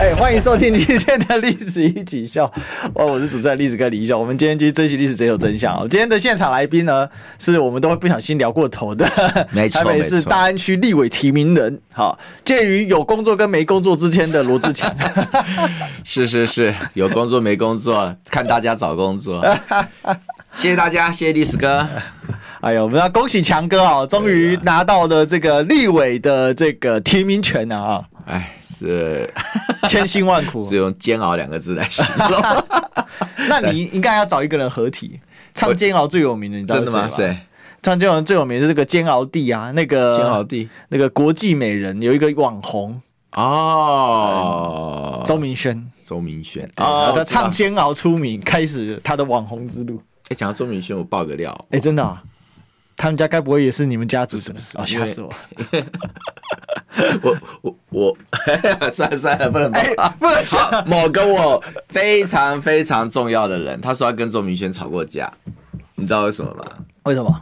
哎，欢迎收听今天的历史一起笑。哦，我是主持人历史哥李秀。我们今天去珍惜历史，只有真相。今天的现场来宾呢，是我们都会不小心聊过头的，没错，台北市大安区立委提名人，好，介于有工作跟没工作之间的罗志强。是是是，有工作没工作，看大家找工作。谢谢大家，谢谢历史哥。哎呦，我们要恭喜强哥哦，终于拿到了这个立委的这个提名权啊！哎。是 千辛万苦，只用“煎熬”两个字来形容。那你应该要找一个人合体。唱《煎熬》最有名的，你知道真的吗？谁？唱《煎熬》最有名的是这个煎熬帝啊，那个煎熬帝，那个国际美人有一个网红。哦，周明轩，周明轩。啊，他唱《煎熬》出名，开始他的网红之路。哎，讲到周明轩，我爆个料，哎，真的啊，他们家该不会也是你们家族是不是？哦，吓死我！我 我我，算了算了，不能哎，不能说某个我非常非常重要的人，他说他跟周明轩吵过架，你知道为什么吗？为什么？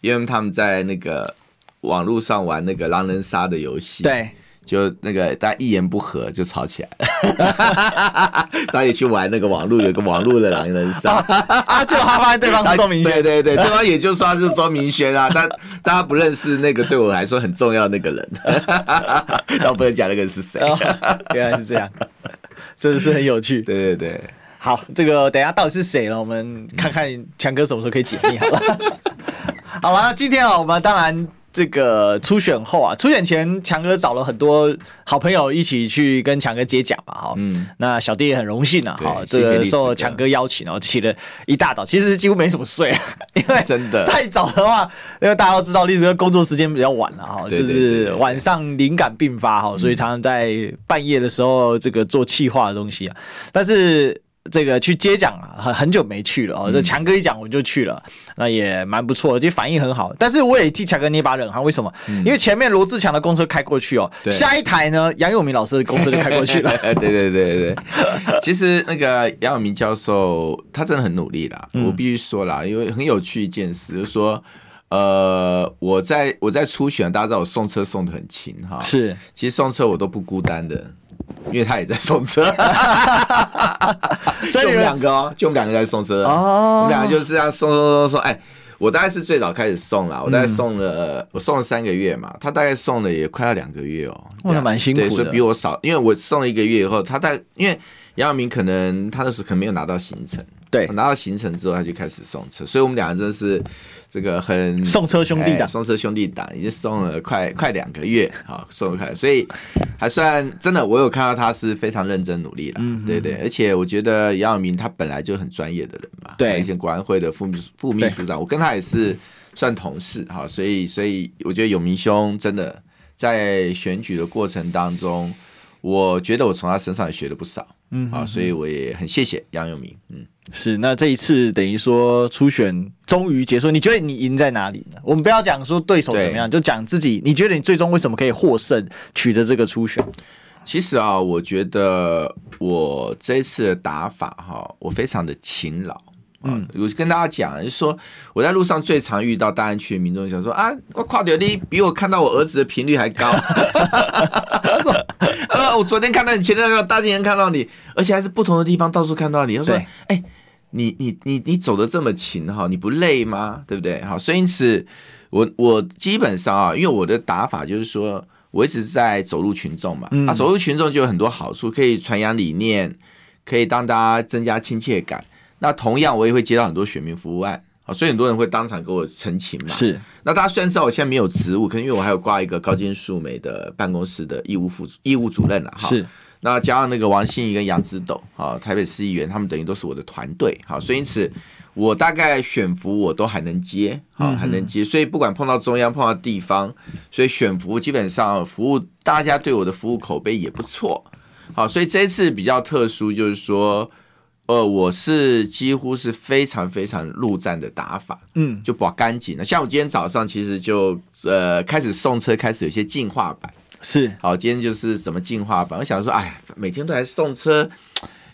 因为他们在那个网络上玩那个狼人杀的游戏。对。就那个大家一言不合就吵起来。了，他也去玩那个网络，有个网络的狼人杀，啊，就他发现对方是周明轩，对对对，对方也就说是周明轩啊，但 大家不认识那个对我来说很重要的那个人，然后不能讲那个是谁，原来是这样，真的是很有趣，对对对，好，这个等一下到底是谁了？我们看看强哥什么时候可以解密好了，好了，那今天啊，我们当然。这个初选后啊，初选前强哥找了很多好朋友一起去跟强哥接讲嘛，哈，嗯，那小弟也很荣幸啊，哈，这个受强哥邀请，然后起了一大早，其实几乎没什么睡，因为真的。太早的话，因为大家都知道历史哥工作时间比较晚了哈，就是晚上灵感并发哈，所以常常在半夜的时候这个做气化的东西啊，但是。这个去接讲啊，很很久没去了哦。这强哥一讲我就去了，那也蛮不错的，就反应很好。但是我也替强哥捏把冷汗，为什么？因为前面罗志强的公车开过去哦，下一台呢，杨永明老师的公车就开过去了。对对对对，其实那个杨永明教授他真的很努力啦，我必须说啦，因为很有趣一件事，就是说，呃，我在我在初选，大家知道我送车送的很勤哈，是，其实送车我都不孤单的。因为他也在送车，所以我们两个哦，就我们两个在送车。哦。我们两个就是这样送送送送，哎，我大概是最早开始送了，我大概送了，我送了三个月嘛，他大概送了也快要两个月哦，那，蛮辛苦的，所以比我少，因为我送了一个月以后，他大概因为杨晓明可能他那时候可能没有拿到行程，对，拿到行程之后他就开始送车，所以我们两个真的是。这个很送车兄弟档，送车兄弟档已经送了快快两个月，好送了快，所以还算真的，我有看到他是非常认真努力了，嗯，对对，而且我觉得杨永明他本来就很专业的人嘛，对，以前国安会的副秘副秘书长，我跟他也是算同事，哈，所以所以我觉得永明兄真的在选举的过程当中，我觉得我从他身上也学了不少，嗯，啊，所以我也很谢谢杨永明，嗯。是，那这一次等于说初选终于结束，你觉得你赢在哪里呢？我们不要讲说对手怎么样，就讲自己，你觉得你最终为什么可以获胜，取得这个初选？其实啊，我觉得我这一次的打法哈，我非常的勤劳。嗯，我跟大家讲，就是说我在路上最常遇到大安区的民众想说啊，我跨掉你比我看到我儿子的频率还高。他说，呃，我昨天看到你，前天看到大前天看到你，而且还是不同的地方到处看到你。他说，哎。你你你你走的这么勤哈，你不累吗？对不对？好，所以因此我我基本上啊，因为我的打法就是说，我一直在走入群众嘛，啊，走入群众就有很多好处，可以传扬理念，可以让大家增加亲切感。那同样，我也会接到很多选民服务案，啊，所以很多人会当场给我陈情嘛。是。那大家虽然知道我现在没有职务，可能因为我还有挂一个高金素梅的办公室的义务副义务主任了哈。是。那加上那个王心怡跟杨之斗啊，台北市议员，他们等于都是我的团队，好，所以因此我大概选服我都还能接，好，还能接，所以不管碰到中央碰到地方，所以选服基本上服务大家对我的服务口碑也不错，好，所以这一次比较特殊，就是说，呃，我是几乎是非常非常陆战的打法，嗯，就把干净了。像我今天早上其实就呃开始送车，开始有些进化版。是，好，今天就是怎么进化版。我想说，哎，每天都来送车，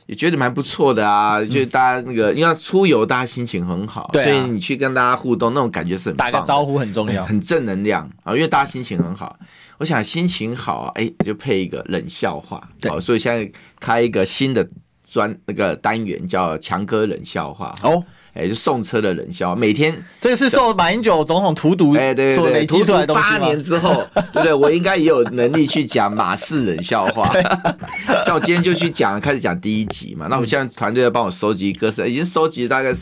也觉得蛮不错的啊。嗯、就是大家那个，因为出游，大家心情很好，对啊、所以你去跟大家互动，那种感觉是很，打个招呼很重要，很正能量啊。因为大家心情很好，我想心情好，哎，就配一个冷笑话。对，所以现在开一个新的专那个单元，叫强哥冷笑话。哦。哎，就送车的冷笑，每天这个是受马英九总统荼毒，哎，对对对，荼毒八年之后，对不对？我应该也有能力去讲马氏冷笑话。像我今天就去讲，开始讲第一集嘛。那我们现在团队在帮我收集歌词，已经收集了大概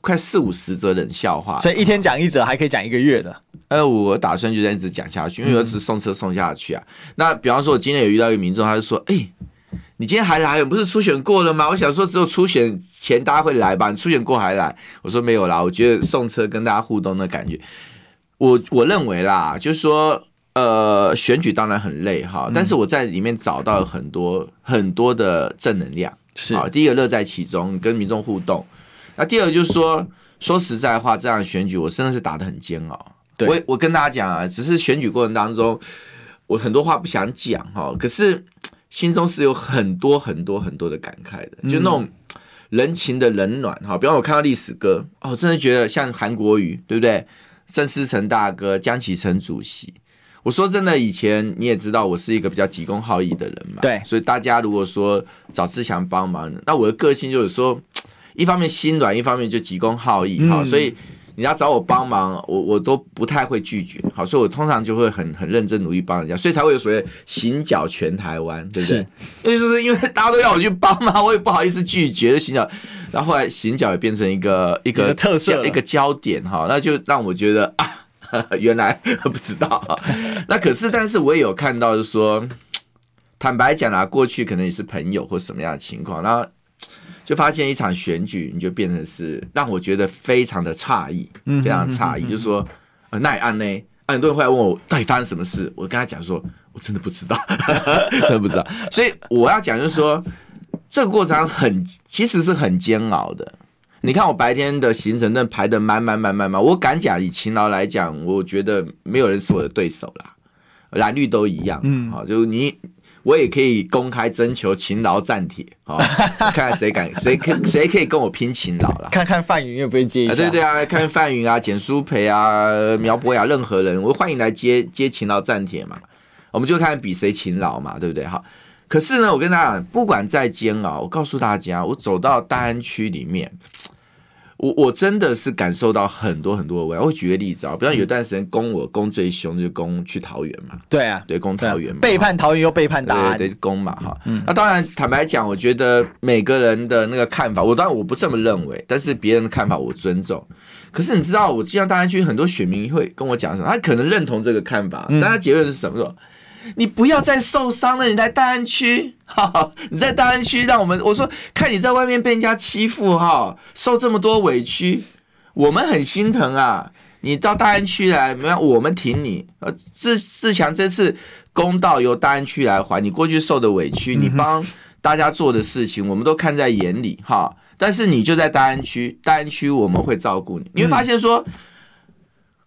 快四五十则冷笑话，所以一天讲一则，还可以讲一个月的。呃，我打算就这样一直讲下去，因为有一次送车送下去啊。那比方说，我今天有遇到一个民众，他就说，哎。你今天还来？不是初选过了吗？我想说，只有初选前大家会来吧？你初选过还来？我说没有啦。我觉得送车跟大家互动的感觉，我我认为啦，就是说，呃，选举当然很累哈，但是我在里面找到了很多很多的正能量。是啊，第一个乐在其中，跟民众互动。那第二个就是说，说实在话，这样的选举我真的是打得很煎熬。对，我我跟大家讲啊，只是选举过程当中，我很多话不想讲哈，可是。心中是有很多很多很多的感慨的，就那种人情的冷暖哈。比方我看到历史歌哦，真的觉得像韩国瑜对不对？郑思成大哥、江启臣主席。我说真的，以前你也知道我是一个比较急公好义的人嘛，对。所以大家如果说找志强帮忙，那我的个性就是说，一方面心软，一方面就急公好义哈，所以。你要找我帮忙，我我都不太会拒绝，好，所以我通常就会很很认真努力帮人家，所以才会有所谓行脚全台湾，对不对？是因为就是因为大家都要我去帮忙，我也不好意思拒绝行脚，然后后来行脚也变成一个一个，一个特色，一个焦点哈，那就让我觉得 啊，原来 不知道，那可是但是我也有看到，就是说，坦白讲啊，过去可能也是朋友或什么样的情况，然后。就发现一场选举，你就变成是让我觉得非常的诧异，非常诧异。就是说，呃，那案呢？很多人会来问我到底发生什么事，我跟他讲说，我真的不知道，真的不知道。所以我要讲就是说，这个过程很其实是很煎熬的。你看我白天的行程，那排的满满满满满，我敢讲，以勤劳来讲，我觉得没有人是我的对手啦，蓝绿都一样。嗯，好，就你。我也可以公开征求勤劳战帖，好，看看谁敢，谁可谁可以跟我拼勤劳了？看看范云愿不愿意接一下？对对啊，看看范云啊、简舒培啊、苗博雅，任何人，我欢迎来接接勤劳战帖嘛。我们就看比谁勤劳嘛，对不对？好，可是呢，我跟大家讲，不管再煎熬，我告诉大家，我走到大安区里面。我我真的是感受到很多很多的味道。我举个例子啊，比方有一段时间攻我攻最凶，就攻去桃园嘛。对啊，对攻桃园嘛，背叛桃园又背叛大安，对攻嘛哈。那当然，坦白讲，我觉得每个人的那个看法，我当然我不这么认为，但是别人的看法我尊重。可是你知道，我就像大安区，很多选民会跟我讲什么？他可能认同这个看法，但他结论是什么？说你不要再受伤了，你来大安区，哈，你在大安区让我们，我说看你在外面被人家欺负，哈，受这么多委屈，我们很心疼啊。你到大安区来，没有我们挺你。呃，志志强这次公道由大安区来还，你过去受的委屈，你帮大家做的事情，我们都看在眼里，哈。但是你就在大安区，大安区我们会照顾你，你会发现说。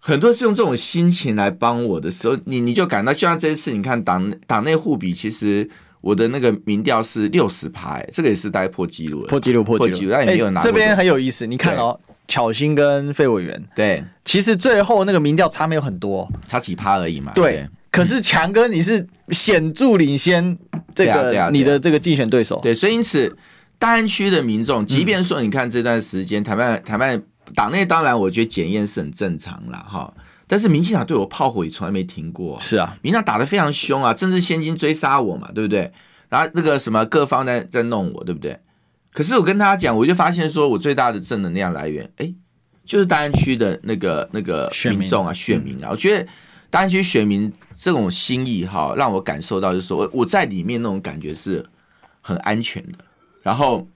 很多是用这种心情来帮我的时候，你你就感到，就像这一次，你看党党内互比，其实我的那个民调是六十趴，这个也是大概破纪录了，破纪录，破纪录，但也没有拿。这边很有意思，你看哦，巧心跟费委员，对，其实最后那个民调差没有很多，差几趴而已嘛。对，可是强哥你是显著领先这个你的这个竞选对手，对，所以因此大安区的民众，即便说你看这段时间谈判谈判。党内当然，我觉得检验是很正常啦，哈。但是民进党对我炮火也从来没停过。是啊，民进党打得非常凶啊，政治现金追杀我嘛，对不对？然后那个什么各方在在弄我，对不对？可是我跟他讲，我就发现说我最大的正能量来源，哎，就是大安区的那个那个民众啊，选民啊。我觉得大安区选民这种心意哈，让我感受到就是说我我在里面那种感觉是很安全的，然后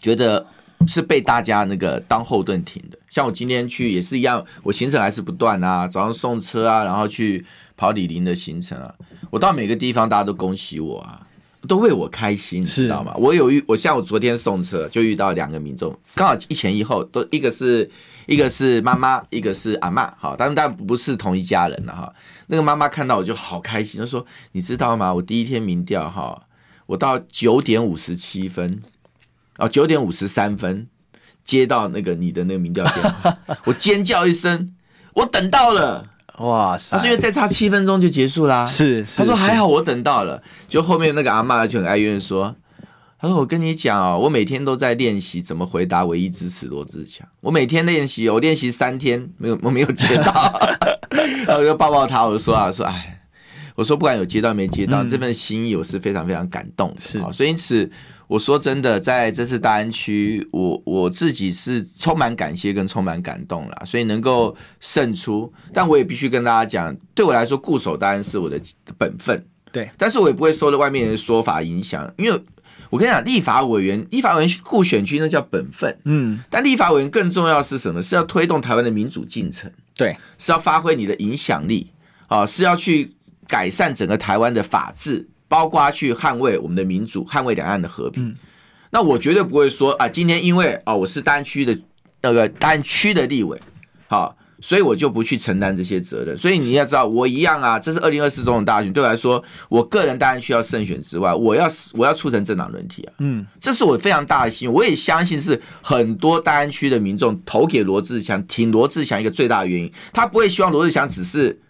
觉得。是被大家那个当后盾挺的，像我今天去也是一样，我行程还是不断啊，早上送车啊，然后去跑李林的行程啊，我到每个地方大家都恭喜我啊，都为我开心，你知道吗？我有遇，我像我昨天送车就遇到两个民众，刚好一前一后，都一个是一个是妈妈，一个是阿嬷，好，当然但不是同一家人了哈。那个妈妈看到我就好开心，她说：“你知道吗？我第一天民调哈，我到九点五十七分，哦，九点五十三分接到那个你的那个民调电话，我尖叫一声，我等到了，哇塞！他说因为再差七分钟就结束啦，是，是，他说还好我等到了，就后面那个阿妈就很哀怨说。”他说：“我跟你讲哦，我每天都在练习怎么回答唯一支持罗志强。我每天练习，我练习三天没有，我没有接到。然后我就抱抱他，我就说啊，说哎，我说不管有接到没接到，嗯、这份心意我是非常非常感动的。是，所以因此我说真的，在这次大安区，我我自己是充满感谢跟充满感动啦。所以能够胜出，但我也必须跟大家讲，对我来说固守大安是我的本分。对，但是我也不会受到外面人的说法影响，因为。”我跟你讲，立法委员、立法委员顾选区那叫本分，嗯，但立法委员更重要是什么？是要推动台湾的民主进程，对，是要发挥你的影响力啊，是要去改善整个台湾的法治，包括去捍卫我们的民主，捍卫两岸的和平。嗯、那我绝对不会说啊，今天因为啊，我是单区的那个单区的立委，好。所以我就不去承担这些责任。所以你要知道，我一样啊。这是二零二四总统大选，对我来说，我个人当然需要胜选之外，我要我要促成政党轮替啊。嗯，这是我非常大的心。我也相信是很多大安区的民众投给罗志祥、挺罗志祥一个最大的原因。他不会希望罗志祥只是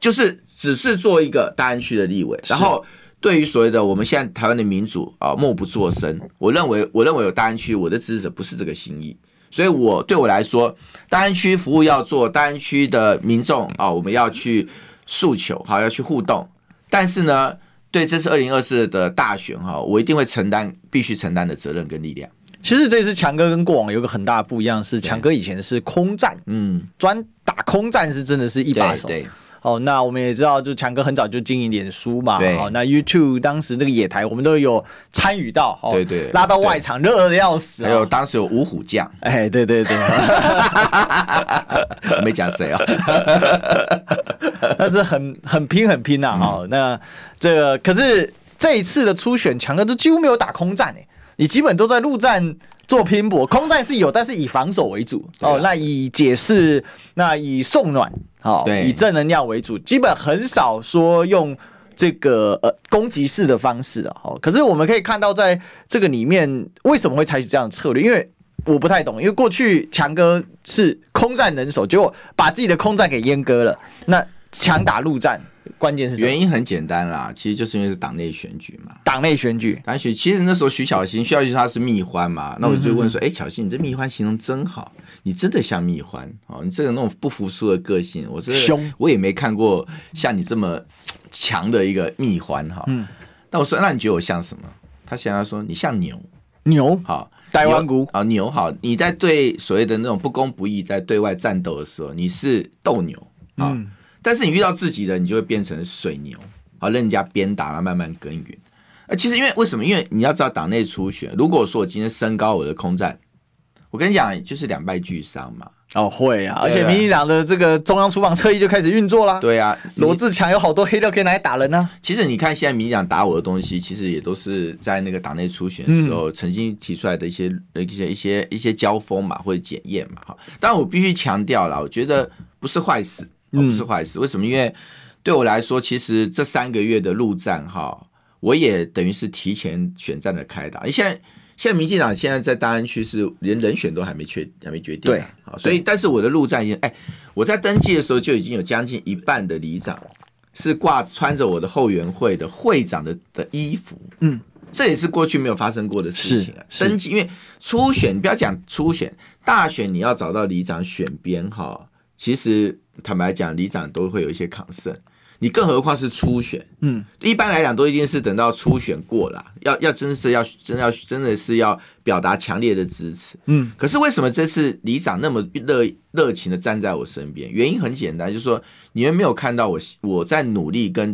就是只是做一个大安区的立委，然后对于所谓的我们现在台湾的民主啊默不作声。我认为，我认为有大安区，我的支持者不是这个心意。所以，我对我来说，大安区服务要做，大安区的民众啊，我们要去诉求，好，要去互动。但是呢，对这次二零二四的大选哈，我一定会承担必须承担的责任跟力量。其实这次强哥跟过往有个很大的不一样，是强哥以前是空战，嗯，专打空战是真的是一把手。对。对哦，那我们也知道，就强哥很早就经营脸书嘛。对。哦，那 YouTube 当时那个野台，我们都有参与到。哦，对对。拉到外场，热的要死。还有当时有五虎将。哎，对对对。没讲谁啊？但是很很拼很拼呐。哦，那这个可是这一次的初选，强哥都几乎没有打空战哎，你基本都在陆战。做拼搏，空战是有，但是以防守为主哦。那以解释，那以送暖，好，以正能量为主，基本很少说用这个呃攻击式的方式啊。好，可是我们可以看到，在这个里面为什么会采取这样的策略？因为我不太懂，因为过去强哥是空战能手，结果把自己的空战给阉割了，那强打陆战。关键是原因很简单啦，其实就是因为是党内选举嘛。党内选举，党内选，其实那时候徐巧芯，徐巧芯他是蜜獾嘛，那我就问说，哎、嗯，巧芯，你这蜜獾形容真好，你真的像蜜獾哦，你这个那种不服输的个性，我是凶，我也没看过像你这么强的一个蜜獾哈。嗯，那我说，那你觉得我像什么？他想要说你像牛，牛好，台湾股啊，牛好，你在对所谓的那种不公不义在对外战斗的时候，你是斗牛啊。嗯但是你遇到自己的，你就会变成水牛，好，任人家鞭打，然后慢慢耕耘。呃，其实因为为什么？因为你要知道党内初选，如果说我今天升高我的空战，我跟你讲，就是两败俱伤嘛。哦，会啊，而且民进党的这个中央厨房侧翼就开始运作啦。对啊，罗志强有好多黑料可以拿来打人呢、啊。其实你看现在民进党打我的东西，其实也都是在那个党内初选的时候曾经提出来的一些、嗯、一些一些一些交锋嘛，或者检验嘛。哈，但我必须强调了，我觉得不是坏事。不是坏事，为什么？因为对我来说，其实这三个月的陆战哈，我也等于是提前选战的开打。因为现在现在民进党现在在大安区是连人选都还没确还没决定，对，好，所以但是我的陆战已经哎，我在登记的时候就已经有将近一半的里长是挂穿着我的后援会的会长的的衣服，嗯，这也是过去没有发生过的事情啊。登记，因为初选不要讲初选，大选你要找到里长选边哈，其实。坦白讲，里长都会有一些抗胜，你更何况是初选。嗯，一般来讲都一定是等到初选过了，要要真是要真要真的是要表达强烈的支持。嗯，可是为什么这次里长那么热热情的站在我身边？原因很简单，就是说你们没有看到我我在努力跟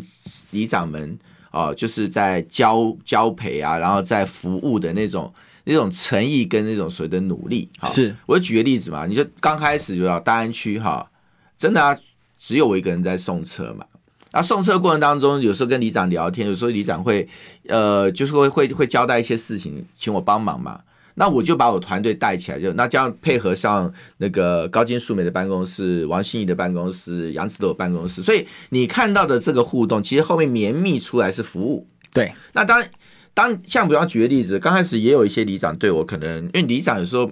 里长们啊、呃，就是在交交培啊，然后在服务的那种那种诚意跟那种所谓的努力。是，我就举个例子嘛，你就刚开始就要大安区哈。真的啊，只有我一个人在送车嘛。那送车过程当中，有时候跟里长聊天，有时候里长会，呃，就是会会会交代一些事情，请我帮忙嘛。那我就把我团队带起来，就那这样配合上那个高金素梅的办公室、王心怡的办公室、杨子都的办公室，所以你看到的这个互动，其实后面绵密出来是服务。对，那当当像比方举个例子，刚开始也有一些里长对我可能，因为里长有时候，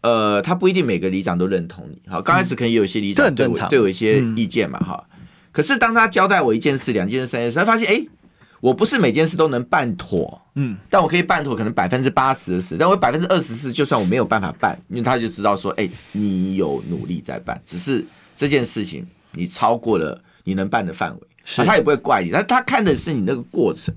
呃，他不一定每个里长都认同你。好，刚开始可能也有一些里长对我对我一些意见嘛，哈。可是当他交代我一件事、两件事、三件事，他发现，哎。我不是每件事都能办妥，嗯，但我可以办妥可能百分之八十的事，但我百分之二十四，就算我没有办法办，因为他就知道说，哎、欸，你有努力在办，只是这件事情你超过了你能办的范围，是、啊，他也不会怪你，但他看的是你那个过程，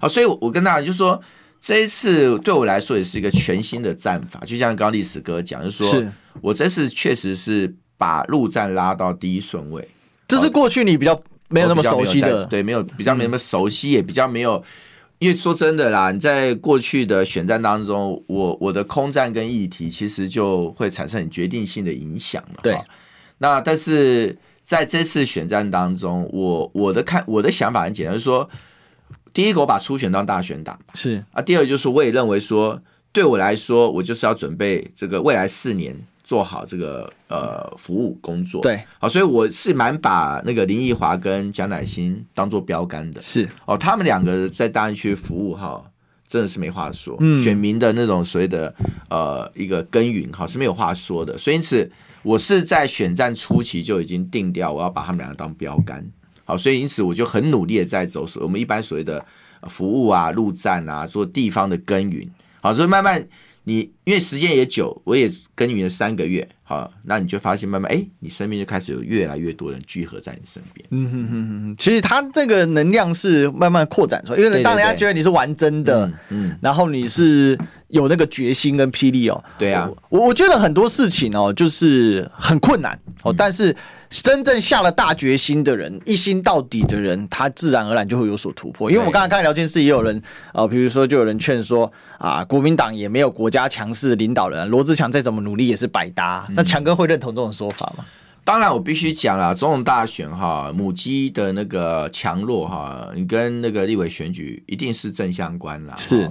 好，所以我跟大家就说，这一次对我来说也是一个全新的战法，就像刚刚历史哥讲，就是说是我这次确实是把陆战拉到第一顺位，这是过去你比较。没有那么熟悉的，对，没有比较没那么熟悉，也比较没有，因为说真的啦，你在过去的选战当中，我我的空战跟议题其实就会产生很决定性的影响了。对，那但是在这次选战当中，我我的看我的想法很简单，就是说，第一个我把初选当大选打，是。啊，第二个就是我也认为说，对我来说，我就是要准备这个未来四年。做好这个呃服务工作，对，好，所以我是蛮把那个林奕华跟蒋乃馨当做标杆的，是。哦，他们两个在大安区服务哈，真的是没话说，嗯，选民的那种所谓的呃一个耕耘哈是没有话说的，所以因此我是在选战初期就已经定掉，我要把他们两个当标杆，所以因此我就很努力的在走所我们一般所谓的服务啊、路站啊，做地方的耕耘，好，所以慢慢。你因为时间也久，我也耕耘了三个月，好，那你就发现慢慢，哎，你身边就开始有越来越多人聚合在你身边。嗯哼哼哼，其实他这个能量是慢慢扩展出来，因为当人家觉得你是玩真的，嗯，然后你是有那个决心跟霹雳哦，对啊，我我觉得很多事情哦，就是很困难哦，但是。真正下了大决心的人，一心到底的人，他自然而然就会有所突破。因为我们刚才看聊天室也有人啊，比如说就有人劝说啊，国民党也没有国家强势的领导人，罗志强再怎么努力也是百搭。那强哥会认同这种说法吗？当然，我必须讲了，总统大选哈，母鸡的那个强弱哈，你跟那个立委选举一定是正相关啦。是，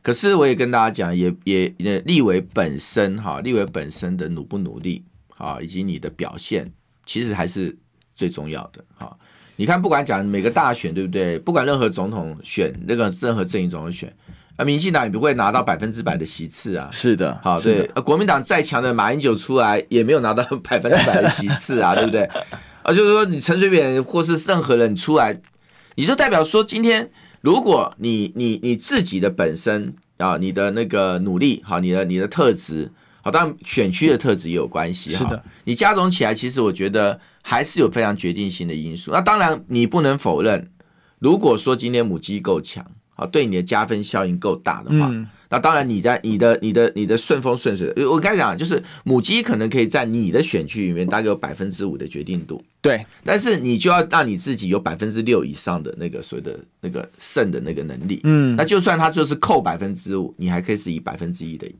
可是我也跟大家讲，也也也立委本身哈，立委本身的努不努力啊，以及你的表现。其实还是最重要的哈，你看，不管讲每个大选，对不对？不管任何总统选那个任何阵营总统选，啊，民进党也不会拿到百分之百的席次啊。是的，好，对，国民党再强的马英九出来，也没有拿到 百分之百的席次啊，对不对？啊，就是说你陈水扁或是任何人出来，你就代表说，今天如果你你你自己的本身啊，你的那个努力，好，你的你的特质。好，当然选区的特质也有关系哈。是的，你加总起来，其实我觉得还是有非常决定性的因素。那当然，你不能否认，如果说今天母鸡够强，好，对你的加分效应够大的话，那当然你在你的你的你的顺风顺水。我刚才讲，就是母鸡可能可以在你的选区里面大概有百分之五的决定度，对。但是你就要让你自己有百分之六以上的那个所谓的那个胜的那个能力，嗯。那就算他就是扣百分之五，你还可以是以百分之一的赢。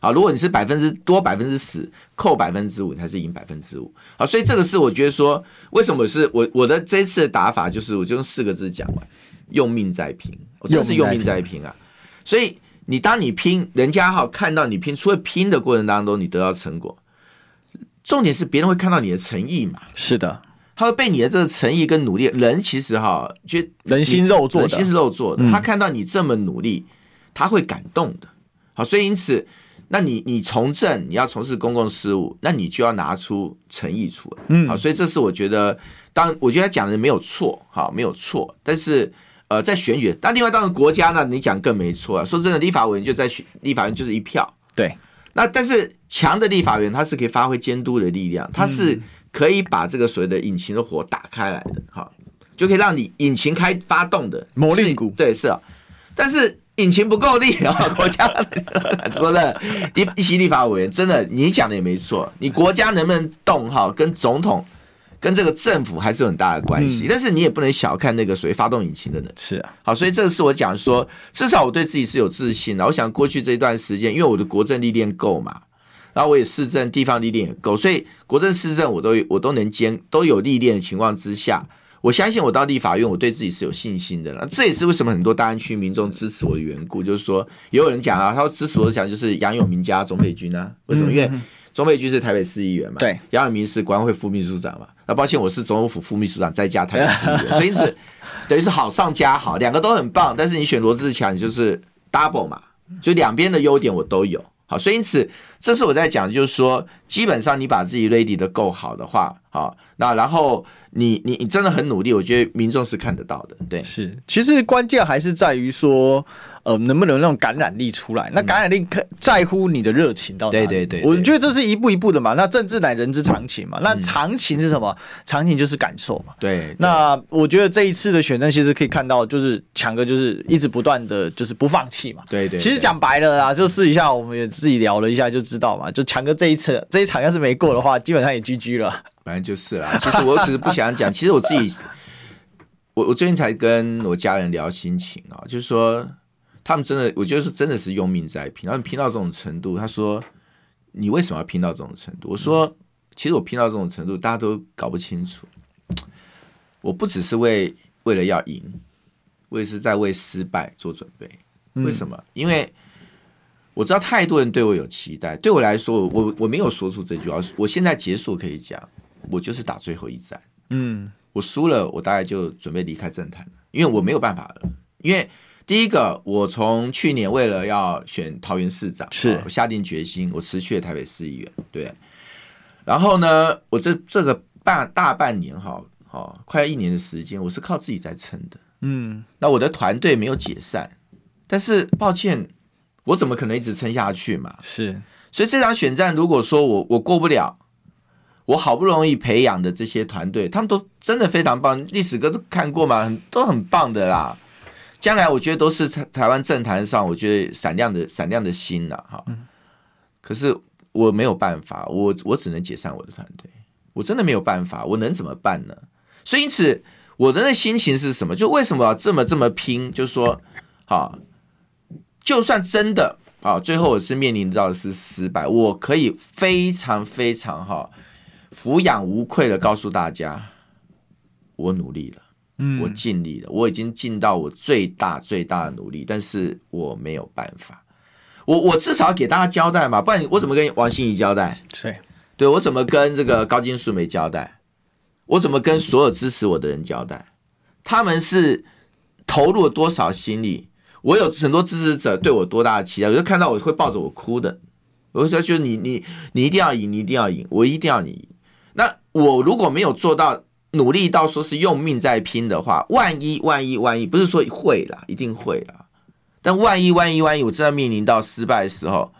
好，如果你是百分之多百分之十扣百分之五，你还是赢百分之五。好，所以这个是我觉得说，为什么是我我的这次的打法就是，我就用四个字讲完：用命在拼。我真的是用命在拼啊！所以你当你拼，人家哈看到你拼，除了拼的过程当中你得到成果，重点是别人会看到你的诚意嘛？是的，他会被你的这个诚意跟努力，人其实哈，就人心肉做的，人心是肉做的。他看到你这么努力，他会感动的。好，所以因此。那你你从政，你要从事公共事务，那你就要拿出诚意出来，嗯，好，所以这是我觉得，当我觉得他讲的没有错，好，没有错，但是呃，在选举，那另外当然国家呢，你讲更没错啊。说真的，立法委员就在选，立法院就是一票，对。那但是强的立法员他是可以发挥监督的力量，他是可以把这个所谓的引擎的火打开来的，好，就可以让你引擎开发动的魔力股，对，是啊，但是。引擎不够力啊！国家说的，一一席立法委员真的，你讲的也没错。你国家能不能动哈，跟总统、跟这个政府还是有很大的关系。但是你也不能小看那个属于发动引擎的人。是啊，好，所以这个是我讲说，至少我对自己是有自信的。我想过去这一段时间，因为我的国政历练够嘛，然后我也市政地方历练也够，所以国政市政我都我都能兼都有历练的情况之下，我相信我到立法院，我对自己是有信心的了。这也是为什么很多大安区民众支持我的缘故。就是说，也有人讲啊，他说支持我的讲就是杨永明加钟沛君啊。为什么？因为钟沛君是台北市议员嘛，对，杨永明是国安会副秘书长嘛。那抱歉，我是总统府副秘书长再加台北市议员，所以因此等于是好上加好，两个都很棒。但是你选罗志强，你就是 double 嘛，就两边的优点我都有。好，所以因此，这是我在讲，就是说，基本上你把自己 ready 的够好的话，好，那然后你你你真的很努力，我觉得民众是看得到的，对，是，其实关键还是在于说。呃，能不能有那种感染力出来？那感染力可在乎你的热情到哪里？对对对，我觉得这是一步一步的嘛。那政治乃人之常情嘛。那常情是什么？常情就是感受嘛。对。那我觉得这一次的选战其实可以看到，就是强哥就是一直不断的就是不放弃嘛。对对。其实讲白了啦，就试一下，我们也自己聊了一下就知道嘛。就强哥这一次这一场要是没过的话，基本上也 GG 了。反正就是啦。其实我只是不想讲。其实我自己，我我最近才跟我家人聊心情啊，就是说。他们真的，我觉得是真的是用命在拼。他们拼到这种程度，他说：“你为什么要拼到这种程度？”我说：“其实我拼到这种程度，大家都搞不清楚。我不只是为为了要赢，我也是在为失败做准备。为什么？因为我知道太多人对我有期待。对我来说，我我没有说出这句话。我现在结束可以讲，我就是打最后一战。嗯，我输了，我大概就准备离开政坛了，因为我没有办法了，因为。”第一个，我从去年为了要选桃园市长，是我下定决心，我辞去了台北市议员，对。然后呢，我这这个半大半年哈，好快要一年的时间，我是靠自己在撑的。嗯，那我的团队没有解散，但是抱歉，我怎么可能一直撑下去嘛？是，所以这场选战，如果说我我过不了，我好不容易培养的这些团队，他们都真的非常棒，历史哥都看过嘛，都很棒的啦。将来我觉得都是台台湾政坛上，我觉得闪亮的闪亮的星呐，哈。可是我没有办法，我我只能解散我的团队，我真的没有办法，我能怎么办呢？所以因此我的那心情是什么？就为什么要这么这么拼？就是说，哈，就算真的啊，最后我是面临到的是失败，我可以非常非常哈，俯仰无愧的告诉大家，我努力了。嗯，我尽力了，我已经尽到我最大最大的努力，但是我没有办法，我我至少要给大家交代嘛，不然我怎么跟王心怡交代？对，对，我怎么跟这个高金素梅交代？我怎么跟所有支持我的人交代？他们是投入了多少心力？我有很多支持者对我多大的期待？我就看到我会抱着我哭的，我就说，就你你你一定要赢，你一定要赢，我一定要你赢。那我如果没有做到。努力到说是用命在拼的话，万一万一万一，不是说会啦，一定会啦。但万一万一万一，我真的面临到失败的时候，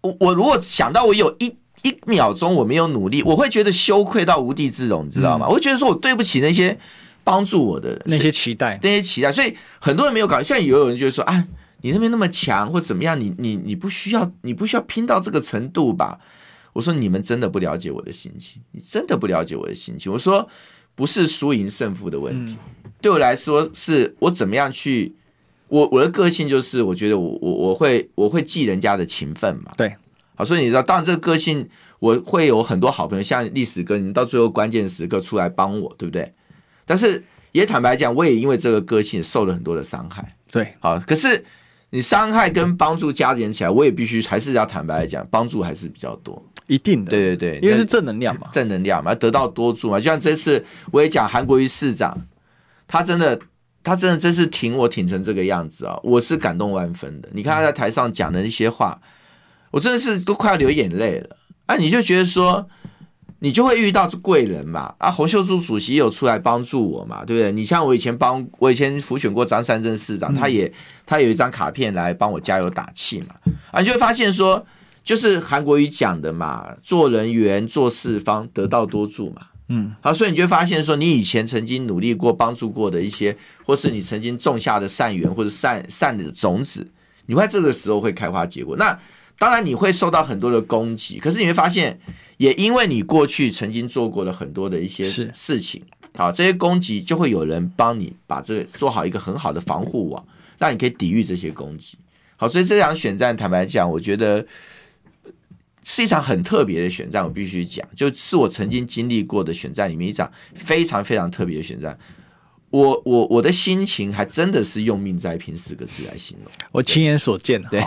我我如果想到我有一一秒钟我没有努力，我会觉得羞愧到无地自容，你知道吗？嗯、我会觉得说我对不起那些帮助我的人，那些期待，那些期待。所以很多人没有搞，现在也有人觉得说啊，你那边那么强或怎么样，你你你不需要，你不需要拼到这个程度吧？我说你们真的不了解我的心情，你真的不了解我的心情。我说不是输赢胜负的问题，对我来说是我怎么样去，我我的个性就是我觉得我我我会我会记人家的情分嘛。对，好，所以你知道，当然这个个性我会有很多好朋友，像历史哥，你到最后关键时刻出来帮我，对不对？但是也坦白讲，我也因为这个个性受了很多的伤害。对，好，可是你伤害跟帮助加减起来，我也必须还是要坦白来讲，帮助还是比较多。一定的，对对对，因为是正能量嘛，正能量嘛，得到多助嘛。就像这次我也讲韩国瑜市长，他真的，他真的真是挺我挺成这个样子啊、哦，我是感动万分的。你看他在台上讲的那些话，我真的是都快要流眼泪了。啊，你就觉得说，你就会遇到贵人嘛。啊，洪秀柱主席也有出来帮助我嘛，对不对？你像我以前帮我以前辅选过张三镇市长，他也他有一张卡片来帮我加油打气嘛。啊，你就会发现说。就是韩国瑜讲的嘛，做人缘做事方，得道多助嘛。嗯，好，所以你就会发现说，你以前曾经努力过、帮助过的一些，或是你曾经种下的善缘或者善善的种子，你会在这个时候会开花结果。那当然你会受到很多的攻击，可是你会发现，也因为你过去曾经做过了很多的一些事情，好，这些攻击就会有人帮你把这个做好一个很好的防护网，让你可以抵御这些攻击。好，所以这场选战，坦白讲，我觉得。是一场很特别的选战，我必须讲，就是我曾经经历过的选战里面一场非常非常特别的选战。我我我的心情还真的是用命在拼四个字来形容，我亲眼所见的。对，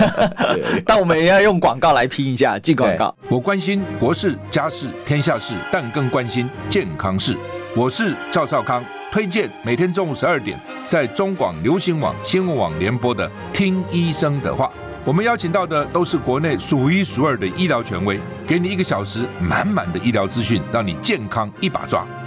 但我们也要用广告来拼一下，进广告。我关心国事、家事、天下事，但更关心健康事。我是赵少康，推荐每天中午十二点在中广流行网、新闻网联播的《听医生的话》。我们邀请到的都是国内数一数二的医疗权威，给你一个小时满满的医疗资讯，让你健康一把抓。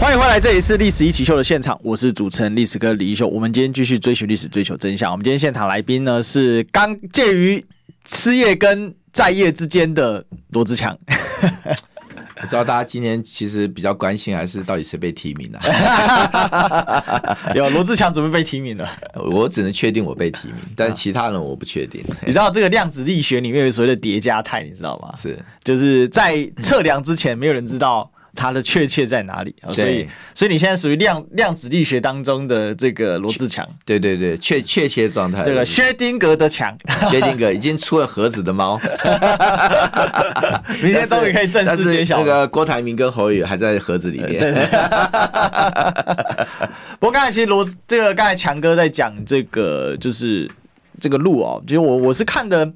欢迎回来，这里是历史一起秀的现场，我是主持人历史哥李一修。我们今天继续追寻历史，追求真相。我们今天现场来宾呢是刚介于失业跟在业之间的罗志强。我知道大家今天其实比较关心还是到底谁被提名了、啊。有罗志强准备被提名了，我只能确定我被提名，但其他人我不确定。你知道这个量子力学里面有所谓的叠加态，你知道吗？是，就是在测量之前，没有人知道。它的确切在哪里？所以，所以你现在属于量量子力学当中的这个罗志强。对对对，确确切状态。对了，薛丁格的强，薛丁格已经出了盒子的猫。明天终于可以正式揭晓。那个郭台铭跟侯宇还在盒子里面。对对对不过刚才其实罗这个刚才强哥在讲这个就是这个路哦，其实我我是看的。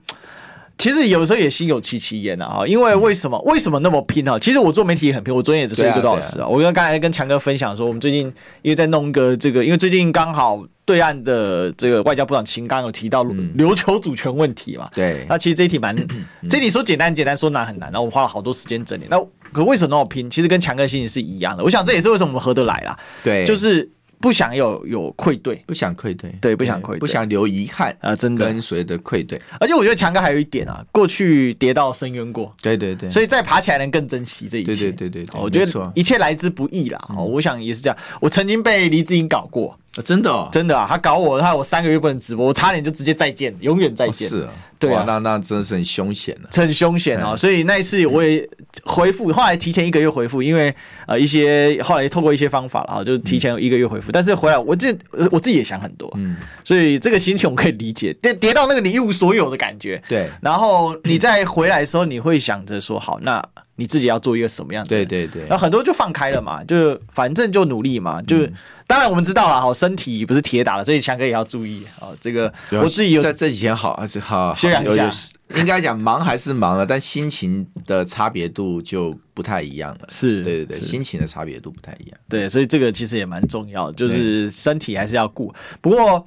其实有时候也心有戚戚焉啊，因为为什么为什么那么拼啊？其实我做媒体也很拼，我昨天也只睡一个多小时啊。我跟刚才跟强哥分享说，我们最近因为在弄个这个，因为最近刚好对岸的这个外交部长秦刚有提到琉球主权问题嘛。对，那其实这一题蛮，这题说简单简单，说难很难。然后我花了好多时间整理。那可为什么那么拼？其实跟强哥心情是一样的。我想这也是为什么我们合得来啦。对，就是。不想有有愧对，不想愧对，对，不想愧对，不想留遗憾啊！真的，跟随的愧对。而且我觉得强哥还有一点啊，过去跌到深渊过，对对对，所以再爬起来能更珍惜这一切。对对对对，我觉得一切来之不易啦。哦，我想也是这样。我曾经被黎智英搞过。真的，哦，真的啊！他搞我，他我三个月不能直播，我差点就直接再见，永远再见。哦、是啊，对啊，那那真的是很凶险的，很凶险哦！所以那一次我也回复，后来提前一个月回复，因为呃一些后来透过一些方法了啊，就提前一个月回复。嗯、但是回来我这我自己也想很多，嗯，所以这个心情我可以理解，跌跌到那个你一无所有的感觉，对。然后你再回来的时候，你会想着说，好，那你自己要做一个什么样的？对对对。那很多就放开了嘛，就反正就努力嘛，就。嗯当然我们知道了，好，身体不是铁打的，所以强哥也要注意啊。这个我自己有在这几天好还是好休养一下，应该讲忙还是忙了，但心情的差别度就不太一样了。是，对对对，心情的差别度不太一样。对，所以这个其实也蛮重要的，就是身体还是要顾。不过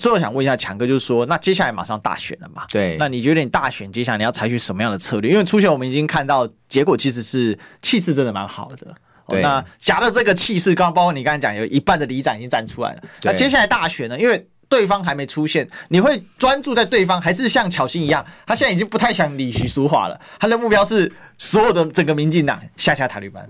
最后想问一下强哥，就是说，那接下来马上大选了嘛？对，那你觉得你大选接下来你要采取什么样的策略？因为初选我们已经看到结果，其实是气势真的蛮好的。对那假的这个气势，刚刚包括你刚才讲，有一半的里长已经站出来了。那接下来大选呢？因为对方还没出现，你会专注在对方，还是像巧心一样，他现在已经不太想理徐淑华了？他的目标是所有的整个民进党下下塔利班。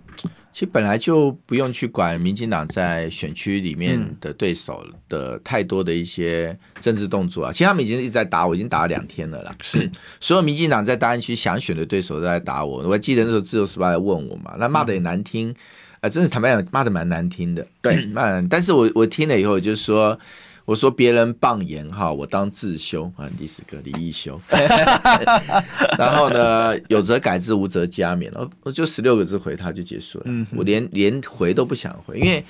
其实本来就不用去管民进党在选区里面的对手的太多的一些政治动作啊。其实他们已经一直在打我，已经打了两天了啦。是，所有民进党在大安区想选的对手都在打我。我还记得那时候自由时报来问我嘛，那骂的也难听，啊，真的坦白讲骂的蛮难听的。对，嗯，但是我我听了以后就是说。我说别人棒言哈，我当自修啊，历史哥李易修。然后呢，有则改之，无则加勉。我就十六个字回他就结束了。我连连回都不想回，因为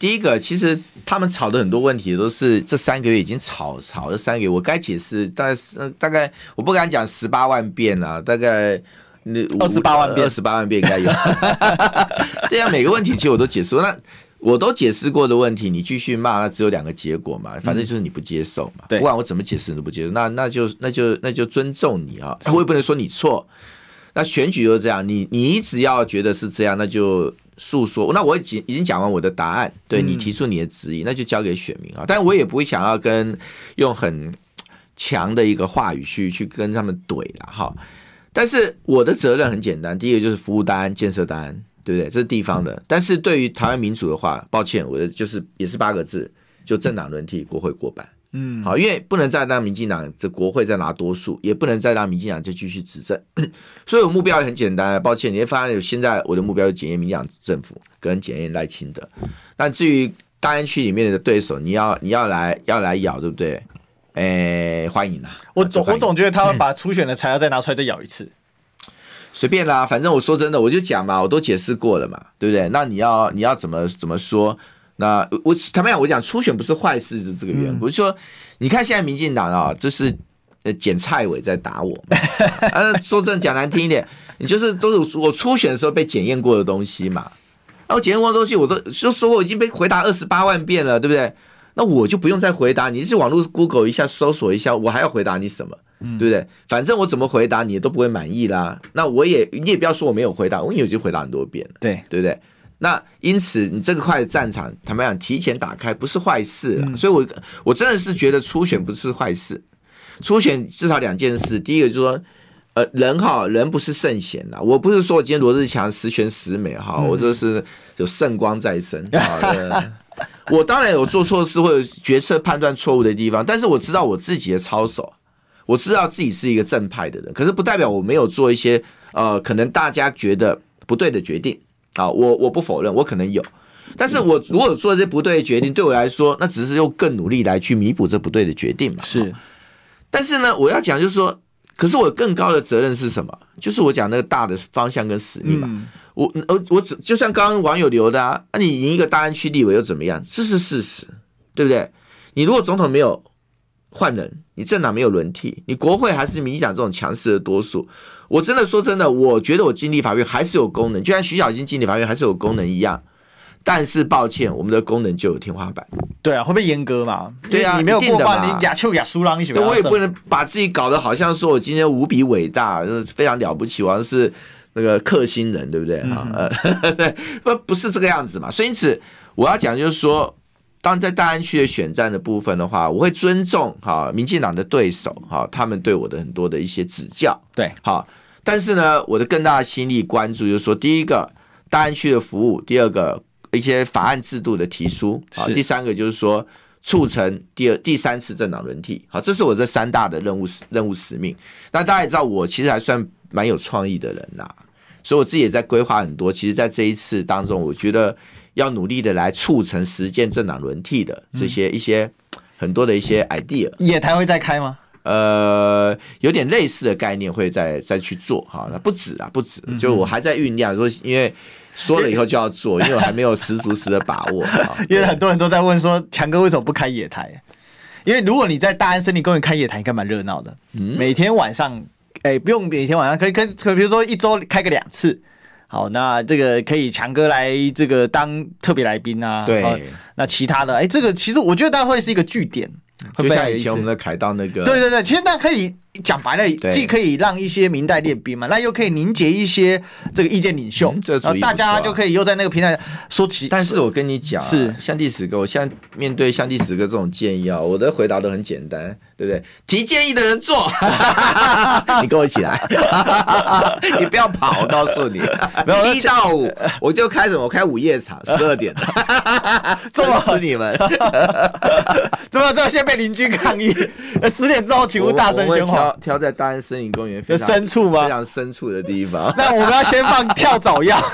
第一个，其实他们吵的很多问题都是这三个月已经吵吵了三个月，我该解释大概大概我不敢讲十八万遍啊，大概那二十八万遍，二十八万遍应该有。对啊，每个问题其实我都解释那。我都解释过的问题，你继续骂，那只有两个结果嘛，反正就是你不接受嘛。嗯、不管我怎么解释，你都不接受，那那就那就那就尊重你啊，我也不能说你错。那选举又这样，你你只要觉得是这样，那就诉说。那我已经已经讲完我的答案，对你提出你的质疑，那就交给选民啊。但我也不会想要跟用很强的一个话语去去跟他们怼了哈。但是我的责任很简单，第一个就是服务单，建设大安。对不对？这是地方的。但是对于台湾民主的话，抱歉，我的就是也是八个字，就政党轮替，国会过半。嗯，好，因为不能再让民进党这国会再拿多数，也不能再让民进党再继续执政，所以我目标也很简单。抱歉，你会发现有现在我的目标是检验民进党政府跟检验赖清德。但至于大安区里面的对手，你要你要来要来咬，对不对？哎，欢迎啊！我总我总觉得他会 把初选的材料再拿出来再咬一次，嗯、随便啦，反正我说真的，我就讲嘛，我都解释过了嘛，对不对？那你要你要怎么怎么说？那我坦白讲，我讲初选不是坏事的这个缘故，嗯、说你看现在民进党啊，就是呃捡蔡伟在打我，呃 说真的讲难听一点，你就是都是我初选的时候被检验过的东西嘛，然后检验过的东西我都就说我已经被回答二十八万遍了，对不对？那我就不用再回答，你是网络 Google 一下搜索一下，我还要回答你什么？嗯、对不对？反正我怎么回答你都不会满意啦。那我也你也不要说我没有回答，我已经回答很多遍了，对对不对？那因此，你这个块的战场，坦白讲，提前打开不是坏事，嗯、所以我我真的是觉得初选不是坏事。初选至少两件事，第一个就是说，呃，人哈人不是圣贤呐，我不是说我今天罗志强十全十美哈，嗯、我这是有圣光在身啊。我当然有做错事或者决策判断错误的地方，但是我知道我自己的操守，我知道自己是一个正派的人，可是不代表我没有做一些呃可能大家觉得不对的决定。啊，我我不否认，我可能有，但是我如果做这些不对的决定，对我来说，那只是用更努力来去弥补这不对的决定嘛。是，但是呢，我要讲就是说，可是我更高的责任是什么？就是我讲那个大的方向跟使命嘛。嗯、我我我只就像刚刚网友留的啊，那你赢一个大安区立委又怎么样？这是事实，对不对？你如果总统没有换人，你政党没有轮替，你国会还是民进党这种强势的多数。我真的说真的，我觉得我经历法院还是有功能，就像徐小新经历法院还是有功能一样。但是抱歉，我们的功能就有天花板。对啊，会被阉割嘛？对啊，你没有过半，你亚秋亚苏拉，你喜欢？我也不能把自己搞得好像说我今天无比伟大，就是非常了不起，我是那个克星人，对不对？啊、嗯，呃，对，不不是这个样子嘛。所以因此我要讲就是说。当在大安区的选战的部分的话，我会尊重哈民进党的对手哈，他们对我的很多的一些指教，对，好，但是呢，我的更大的心力关注就是说，第一个大安区的服务，第二个一些法案制度的提出，啊，第三个就是说促成第二第三次政党轮替，好，这是我这三大的任务任务使命。那大家也知道，我其实还算蛮有创意的人呐，所以我自己也在规划很多。其实，在这一次当中，我觉得。要努力的来促成实践政党轮替的这些一些很多的一些 idea，野台会再开吗？呃，有点类似的概念会再再去做哈，那不止啊，不止，就我还在酝酿说，因为说了以后就要做，因为我还没有十足十的把握。因为很多人都在问说，强哥为什么不开野台？因为如果你在大安森林公园开野台，应该蛮热闹的。每天晚上，哎，不用每天晚上，可以可可，比如说一周开个两次。好，那这个可以强哥来这个当特别来宾啊。对，那其他的，哎，这个其实我觉得大会是一个据点，就像以前我们的凯道那个。对对对，其实那可以。讲白了，既可以让一些明代练兵嘛，那又可以凝结一些这个意见领袖，然后大家就可以又在那个平台说起。但是我跟你讲，是像第十个，我现在面对像第十个这种建议啊，我的回答都很简单，对不对？提建议的人做，你跟我一起来，你不要跑，我告诉你，一到五我就开什么？我开午夜场，十二点，揍死你们！怎么这么先被邻居抗议？十点之后，请勿大声喧哗。挑在大安森林公园非常深处吗？非常深处的地方。那我们要先放跳蚤药，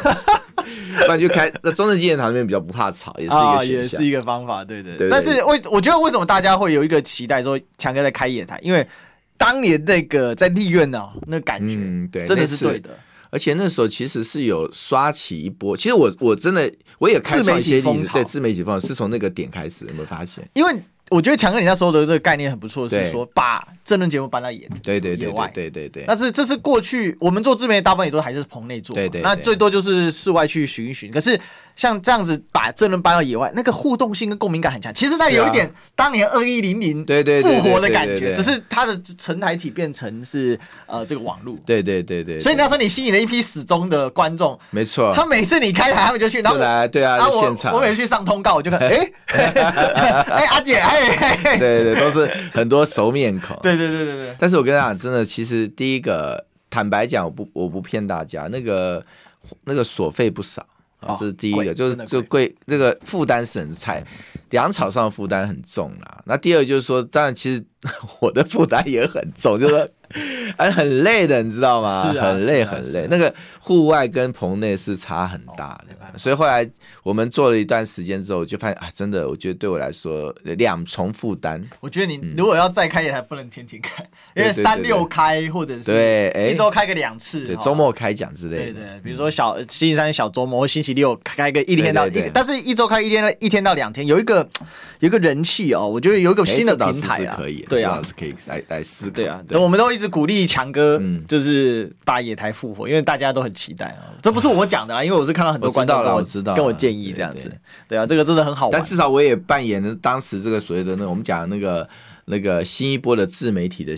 不然就开那中正纪念堂那边比较不怕吵，也是一个也是一个方法。对对对。但是为我觉得为什么大家会有一个期待说强哥在开野台？因为当年那个在立院呢，那感觉嗯对，真的是对的。而且那时候其实是有刷起一波。其实我我真的我也开创一些例子，对自媒体风是从那个点开始，有没有发现？因为。我觉得强哥你那时候的这个概念很不错，是说把政论节目搬到野对对野外，对对对。但是这是过去我们做自媒体大部分也都还是棚内做，对对。那最多就是室外去巡一巡。可是像这样子把政论搬到野外，那个互动性跟共鸣感很强。其实它有一点当年二一零零对对复活的感觉，只是它的成台体变成是呃这个网络。对对对对。所以那时候你吸引了一批死忠的观众，没错。他每次你开台，他们就去，然后来对啊，现场。我每次去上通告，我就看，哎哎 阿姐，哎对。对对，都是很多熟面孔。对对对对对。但是我跟大家讲，真的，其实第一个，坦白讲，我不我不骗大家，那个那个所费不少。啊，这是第一个，就是就贵，这个负担是很菜，粮草上的负担很重啦。那第二就是说，当然其实 我的负担也很重，就是说。哎，很累的，你知道吗？是啊、很累，很累。那个户外跟棚内是差很大的，哦、所以后来我们做了一段时间之后，就发现啊，真的，我觉得对我来说两重负担。我觉得你如果要再开也，还不能天天开，嗯、因为三六开或者是对一周开个两次，对周末开奖之类的。对，对对，比如说小星期三小周末，星期六开个一天到一，但是一周开一天一天到两天，有一个有一个人气哦，我觉得有一个新的平台啊，可以，对啊，是可以来来试。对啊，我们都一直鼓励。强哥，嗯，就是把野台复活，因为大家都很期待啊。这不是我讲的啊，因为我是看到很多观众跟我知道，跟我建议这样子。对啊，这个真的很好玩。但至少我也扮演了当时这个所谓的那我们讲的那个那个新一波的自媒体的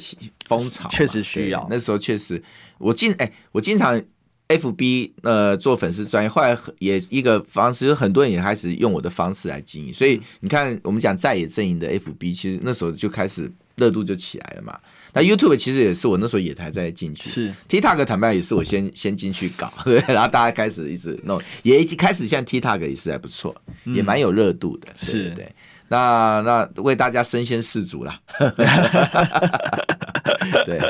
风潮，确实需要。那时候确实，我经哎，我经常 FB 呃做粉丝专业，后来也一个方式，就很多人也开始用我的方式来经营。所以你看，我们讲在野阵营的 FB，其实那时候就开始热度就起来了嘛。那 YouTube 其实也是我那时候野台在进去，是。TikTok 坦白也是我先先进去搞，对，然后大家开始一直弄，也一开始像 TikTok 也是还不错，也蛮有热度的，是、嗯、对，对。那那为大家身先士卒啦，对，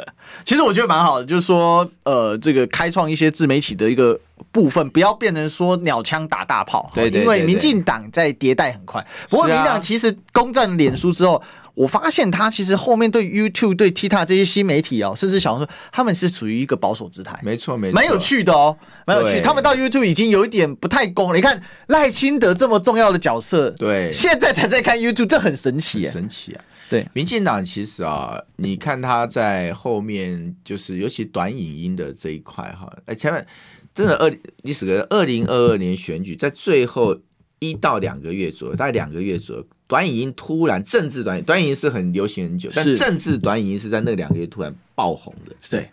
其实我觉得蛮好的，就是说，呃，这个开创一些自媒体的一个部分，不要变成说鸟枪打大炮，对，对，对，对，因为民进党在迭代很快，不过民进党其实攻占脸书之后。我发现他其实后面对 YouTube、对 TikTok 这些新媒体哦，甚至小红书，他们是处于一个保守姿态。没错，没错，蛮有趣的哦，蛮有趣。他们到 YouTube 已经有一点不太公了。你看赖清德这么重要的角色，对，现在才在看 YouTube，这很神奇，神奇啊。对，民进党其实啊，你看他在后面，就是尤其短影音的这一块哈，哎，前面真的二历史个二零二二年选举，在最后一到两个月左右，大概两个月左右。短影音突然政治短影，短影音是很流行很久，但政治短影音是在那两个月突然爆红的。对，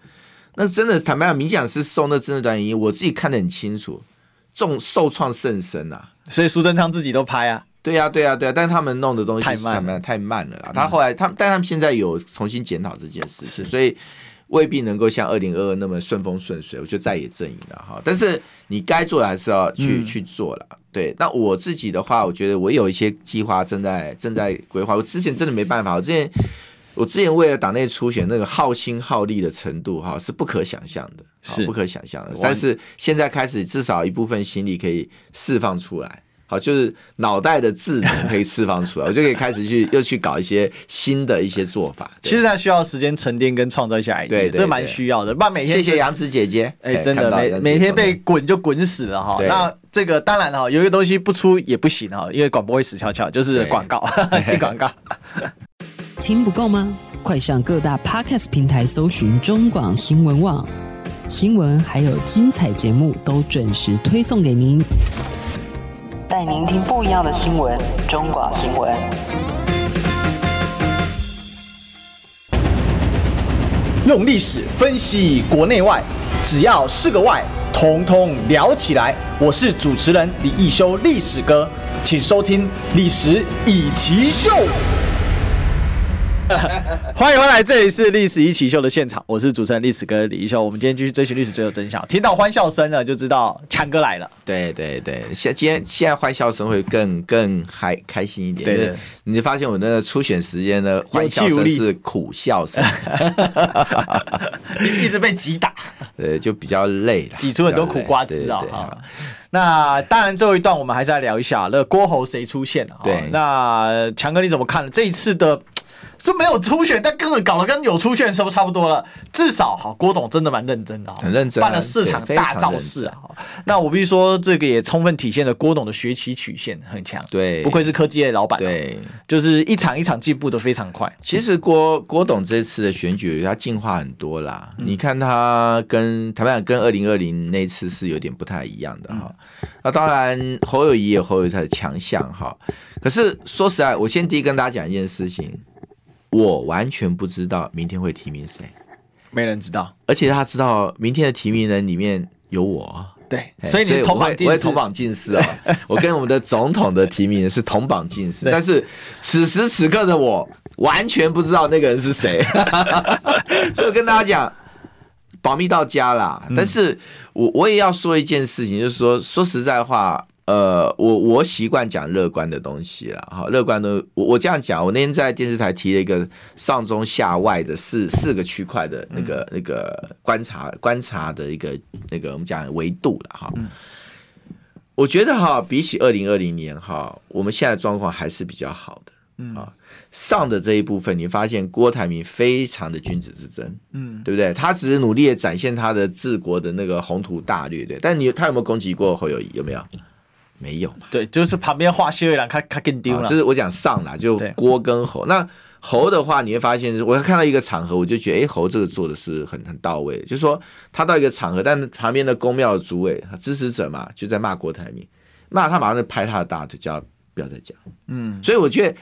那真的坦白讲，民进党是受那政治短影音，我自己看得很清楚，重受创甚深啊。所以苏贞昌自己都拍啊，对呀、啊，对呀、啊，对呀、啊，但是他们弄的东西太慢了，太慢了啦。他后来他，但他们现在有重新检讨这件事情，所以未必能够像二零二二那么顺风顺水。我觉得在野阵营了哈，但是你该做的还是要去、嗯、去做了。对，那我自己的话，我觉得我有一些计划正在正在规划。我之前真的没办法，我之前我之前为了党内初选那个耗心耗力的程度哈，是不可想象的，是不可想象的。但是现在开始，至少一部分心力可以释放出来。好，就是脑袋的智能可以释放出来，我就可以开始去又去搞一些新的一些做法。其实它需要时间沉淀跟创造一些 idea，对，这蛮需要的。不然每天谢谢杨子姐姐，哎，真的每每天被滚就滚死了哈。那这个当然哈，有一个东西不出也不行哈，因为广播会死翘翘，就是广告 进广告。听不够吗？快上各大 podcast 平台搜寻中广新闻网新闻，还有精彩节目都准时推送给您。带您听不一样的新闻，中广新闻。用历史分析国内外，只要是个“外”，统统聊起来。我是主持人李易修，历史哥，请收听《历史以奇秀》。欢迎回来，这里是历史一起秀的现场，我是主持人历史哥李一修。我们今天继续追寻历史，最后真相。听到欢笑声了，就知道强哥来了。对对对，现今天现在欢笑声会更更开开心一点。对，你发现我那个初选时间的欢笑声是苦笑声，一直被击打，对，就比较累了，挤出很多苦瓜汁啊。那当然，最后一段我们还是来聊一下那个郭侯谁出现啊？对，那强哥你怎么看这一次的？是没有初选，但根本搞得跟有初选的时候差不多了。至少哈，郭董真的蛮认真的，很认真，办了四场大造势啊。那我必须说，这个也充分体现了郭董的学习曲线很强。对，不愧是科技业老板。对，就是一场一场进步的非常快。其实郭郭董这次的选举，他进化很多啦。嗯、你看他跟台湾跟二零二零那次是有点不太一样的哈。嗯、那当然侯友谊也有侯友宜他的强项哈。可是说实在，我先第一跟大家讲一件事情。我完全不知道明天会提名谁，没人知道，而且他知道明天的提名人里面有我，对，所以你同榜进士，我也同榜进士啊，我跟我们的总统的提名人是同榜进士，但是此时此刻的我完全不知道那个人是谁，所以我跟大家讲，保密到家啦。但是我我也要说一件事情，就是说说实在话。呃，我我习惯讲乐观的东西了，哈，乐观的，我我这样讲，我那天在电视台提了一个上中下外的四四个区块的那个、嗯、那个观察观察的一个那个我们讲维度了，哈，嗯、我觉得哈，比起二零二零年哈，我们现在状况还是比较好的，嗯。啊，上的这一部分，你发现郭台铭非常的君子之争，嗯，对不对？他只是努力的展现他的治国的那个宏图大略，对，但你他有没有攻击过侯友谊？有没有？没有嘛？对，就是旁边画谢伟梁，他他更丢了。就是我讲上啦，就郭跟侯。那侯的话，你会发现，我看到一个场合，我就觉得，哎，侯这个做的是很很到位。就是说，他到一个场合，但旁边的公庙的主委支持者嘛，就在骂郭台铭，骂他马上就拍他的大腿，叫不要再讲。嗯，所以我觉得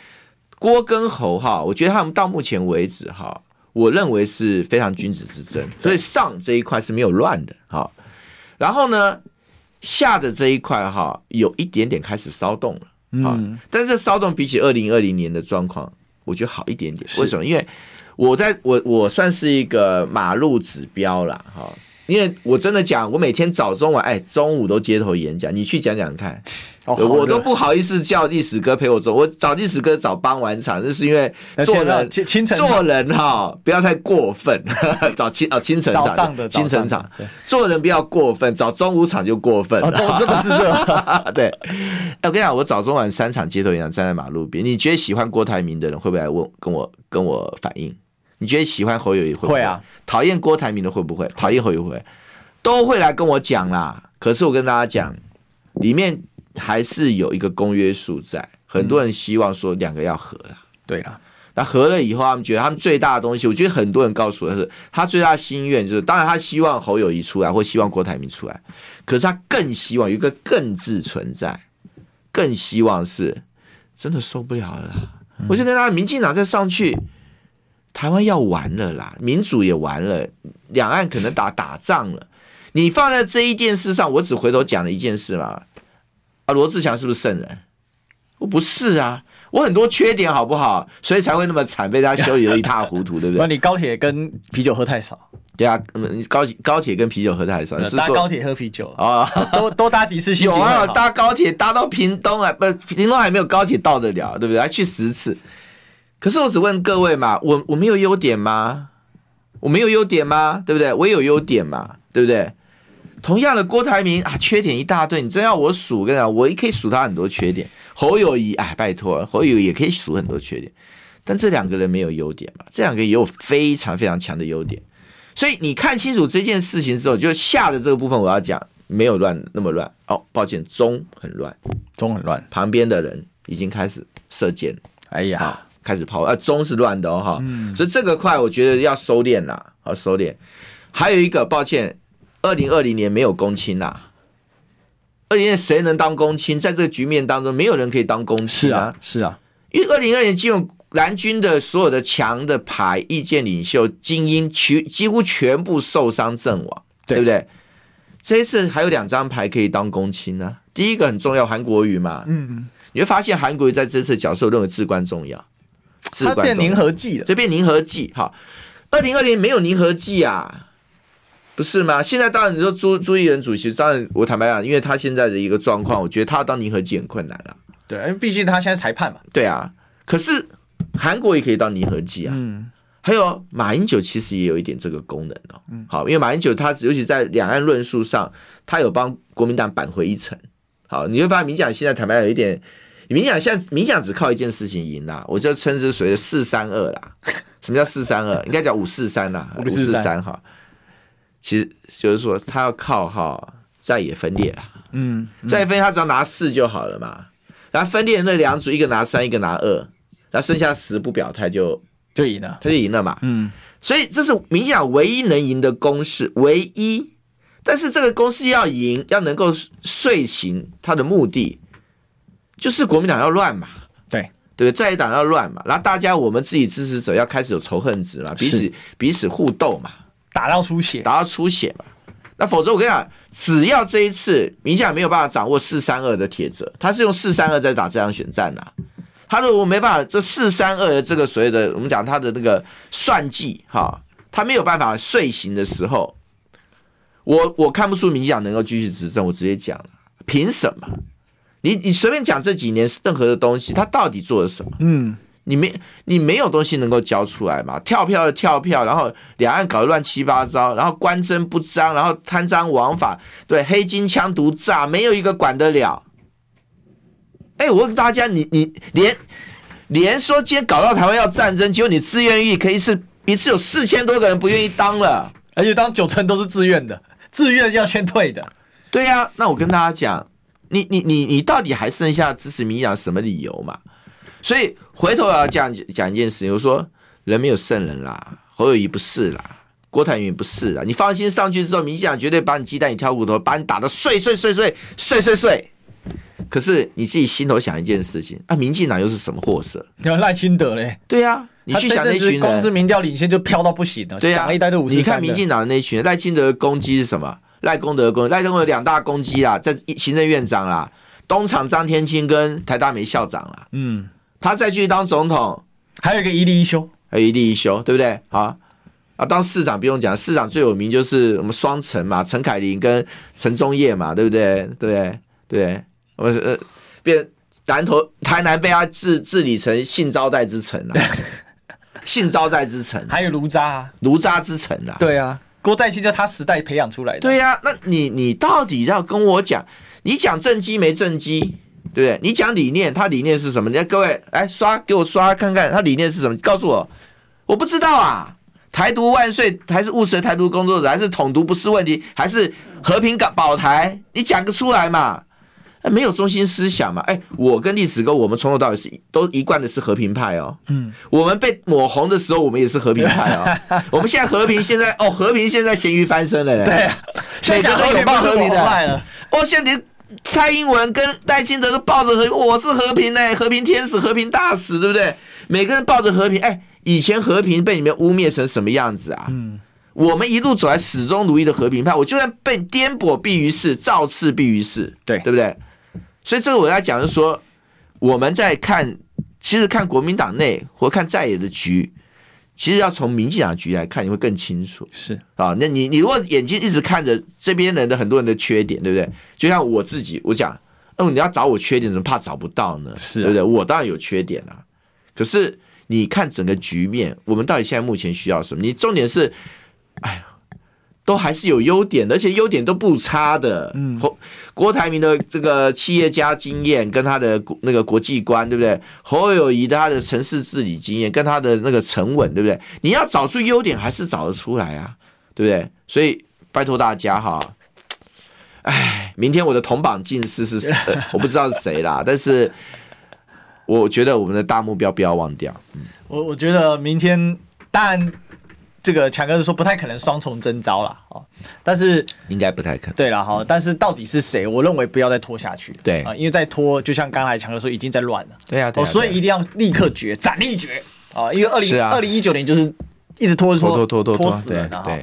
郭跟侯哈，我觉得他们到目前为止哈，我认为是非常君子之争。所以上这一块是没有乱的。好，然后呢？下的这一块哈，有一点点开始骚动了，嗯，但是这骚动比起二零二零年的状况，我觉得好一点点。为什么？因为我在我我算是一个马路指标啦。哈。因为我真的讲，我每天早中晚，哎，中午都街头演讲，你去讲讲看，哦、我都不好意思叫历史哥陪我做，我找历史哥找帮完场，那是因为做人清晨做人哈，不要太过分，找清哦清晨场的清晨场，做人不要过分，找中午场就过分，哦、真的是这，对。哎，我跟你讲，我早中晚三场街头演讲，站在马路边，你觉得喜欢郭台铭的人会不会来问跟我跟我反映？你觉得喜欢侯友谊会不会？会啊。讨厌郭台铭的会不会？讨厌侯友宜会，都会来跟我讲啦。可是我跟大家讲，里面还是有一个公约数在。很多人希望说两个要合了。对了，那合了以后，他们觉得他们最大的东西，我觉得很多人告诉我的是，他最大的心愿就是，当然他希望侯友谊出来，或希望郭台铭出来。可是他更希望有一个“更”字存在，更希望是真的受不了了啦。我就跟他，民进党再上去。台湾要完了啦，民主也完了，两岸可能打打仗了。你放在这一件事上，我只回头讲了一件事嘛。啊，罗志祥是不是圣人？我不是啊，我很多缺点，好不好？所以才会那么惨，被大家修理的一塌糊涂，对不对？那你高铁跟啤酒喝太少。对啊，高高铁跟啤酒喝太少。是搭高铁喝啤酒啊？多多搭几次？有啊，搭高铁搭到屏东啊，不，屏东还没有高铁到得了，对不对？还去十次。可是我只问各位嘛，我我没有优点吗？我没有优点吗？对不对？我也有优点嘛，对不对？同样的郭台铭啊，缺点一大堆，你真要我数，跟你讲，我也可以数他很多缺点。侯友谊，哎，拜托，侯友宜也可以数很多缺点，但这两个人没有优点嘛？这两个也有非常非常强的优点。所以你看清楚这件事情之后，就下的这个部分我要讲，没有乱那么乱。哦，抱歉，中很乱，中很乱，旁边的人已经开始射箭。哎呀。开始跑啊，中是乱的哦，哈，嗯、所以这个块我觉得要收敛啦，好收敛。还有一个，抱歉，二零二零年没有公亲啦。二零年谁能当公亲？在这个局面当中，没有人可以当公亲啊。是啊，是啊，因为二零二零年进入蓝军的所有的强的牌、意见领袖、精英，全几乎全部受伤阵亡，对，对不对？这一次还有两张牌可以当公亲呢。第一个很重要，韩国瑜嘛，嗯，你会发现韩国瑜在这次角色我认为至关重要。它变粘合剂了，这变粘合剂。好，二零二零没有粘合剂啊，不是吗？现在当然你说朱朱立伦主席，当然我坦白讲，因为他现在的一个状况，我觉得他要当粘合剂很困难了。对，因为毕竟他现在裁判嘛。对啊，可是韩国也可以当粘合剂啊。嗯，还有马英九其实也有一点这个功能哦。嗯，好，因为马英九他尤其在两岸论述上，他有帮国民党扳回一城。好，你会发现民进党现在坦白有一点。民进党现在冥想只靠一件事情赢啦，我就称之为四三二啦。什么叫四三二？应该叫五四三啦，五四三哈。其实就是说他要靠哈再也分裂啦。嗯，在野分裂他只要拿四就好了嘛。然后分裂那两组，一个拿三，一个拿二，然后剩下十不表态就就赢了，他就赢了嘛。嗯，所以这是冥想唯一能赢的公式，唯一。但是这个公式要赢，要能够遂行他的目的。就是国民党要乱嘛，对。对，在野党要乱嘛，然后大家我们自己支持者要开始有仇恨值嘛，彼此彼此互斗嘛，打到出血，打到出血嘛。那否则我跟你讲，只要这一次民进党没有办法掌握四三二的铁则，他是用四三二在打这场选战呐、啊。他如果没办法，这四三二的这个所谓的我们讲他的那个算计哈，他没有办法遂行的时候，我我看不出民进党能够继续执政，我直接讲了，凭什么？你你随便讲这几年任何的东西，他到底做了什么？嗯，你没你没有东西能够交出来嘛？跳票的跳票，然后两岸搞得乱七八糟，然后官真不彰，然后贪赃枉法，对黑金枪毒诈，没有一个管得了。哎，我问大家，你你连连说今天搞到台湾要战争，结果你自愿意可以是一次有四千多个人不愿意当了，而且当九成都是自愿的，自愿要先退的。对呀、啊，那我跟大家讲。你你你你到底还剩下支持民进党什么理由嘛？所以回头要讲讲一件事情，我说人没有圣人啦，侯友谊不是啦，郭台铭不是啦。你放心上去之后，民进党绝对把你鸡蛋里挑骨头，把你打得碎碎碎碎碎碎碎。可是你自己心头想一件事情啊，民进党又是什么货色？有赖清德嘞？对呀、啊，你去想那群人，光是民调领先就飘到不行了。对呀、啊，一堆都五十。你看民进党的那群人，赖清德的攻击是什么？赖功德功，赖功德两大攻击啊，在行政院长啦，东厂张天青跟台大美校长啦，嗯，他再继续当总统，还有一个一例一休，还有一例一休，对不对？好。啊，当市长不用讲，市长最有名就是我们双城嘛，陈凯琳跟陈忠业嘛，对不对？对不对？对，我们呃变南投台南被他治治理成性招待之城了，性招待之城，还有卢渣、啊，卢渣之城啊，对啊。郭在清就他时代培养出来的。对呀、那你你到底要跟我讲，你讲政绩没政绩，对不对？你讲理念，他理念是什么？你看各位，哎刷给我刷看看，他理念是什么？告诉我，我不知道啊。台独万岁，还是务实台独工作者，还是统独不是问题，还是和平港保台？你讲个出来嘛？没有中心思想嘛？哎，我跟历史哥，我们从头到尾是都一贯的是和平派哦。嗯，我们被抹红的时候，我们也是和平派哦。我们现在和平，现在哦，和平现在咸鱼翻身了嘞。对，现在都有抱和平的了。哦，现在连蔡英文跟戴清德都抱着和平，我是和平呢，和平天使，和平大使，对不对？每个人抱着和平。哎，以前和平被你们污蔑成什么样子啊？嗯，我们一路走来始终如一的和平派，我就算被颠簸必于世，造次必于世，对对不对？所以这个我要讲的是说，我们在看，其实看国民党内或看在野的局，其实要从民进党局来看，你会更清楚。是啊，那你你如果眼睛一直看着这边人的很多人的缺点，对不对？就像我自己，我讲，哦，你要找我缺点，怎么怕找不到呢？是、啊，对不对？我当然有缺点啊。可是你看整个局面，我们到底现在目前需要什么？你重点是，哎呀。都还是有优点的，而且优点都不差的。嗯，侯郭台铭的这个企业家经验跟他的那个国际观，对不对？侯友谊的他的城市治理经验跟他的那个沉稳，对不对？你要找出优点，还是找得出来啊，对不对？所以拜托大家哈，哎，明天我的同榜进士是谁？我不知道是谁啦，但是我觉得我们的大目标不要忘掉。嗯，我我觉得明天当然。这个强哥是说不太可能双重征召了哦，但是应该不太可能。对了哈，但是到底是谁？我认为不要再拖下去。对啊，因为再拖，就像刚才强哥说，已经在乱了。对啊，哦，所以一定要立刻决，斩立决啊！因为二零二零一九年就是一直拖拖拖拖拖死了哈。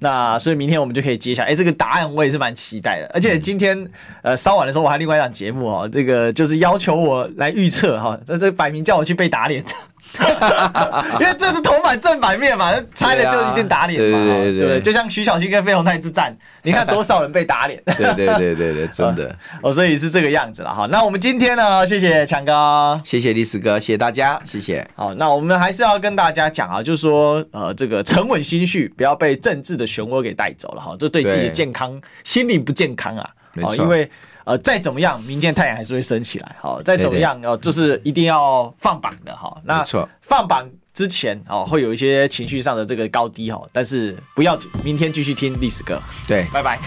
那所以明天我们就可以揭晓。哎，这个答案我也是蛮期待的。而且今天呃稍晚的时候我还另外一档节目哦，这个就是要求我来预测哈，这这摆明叫我去被打脸的。因为这是头版正反面嘛，拆了就一定打脸嘛，对对对，对，就像徐小新跟费鸿泰之战，你看多少人被打脸，对对对对对，真的哦，所以是这个样子了哈。那我们今天呢，谢谢强哥，谢谢历史哥，谢谢大家，谢谢。好，那我们还是要跟大家讲啊，就是说呃，这个沉稳心绪，不要被政治的漩涡给带走了哈，这对自己的健康心理不健康啊，哦，因为。呃，再怎么样，明天太阳还是会升起来。好，再怎么样，哦，就是一定要放榜的哈。那放榜之前哦，会有一些情绪上的这个高低哈，但是不要紧，明天继续听历史歌。对，拜拜。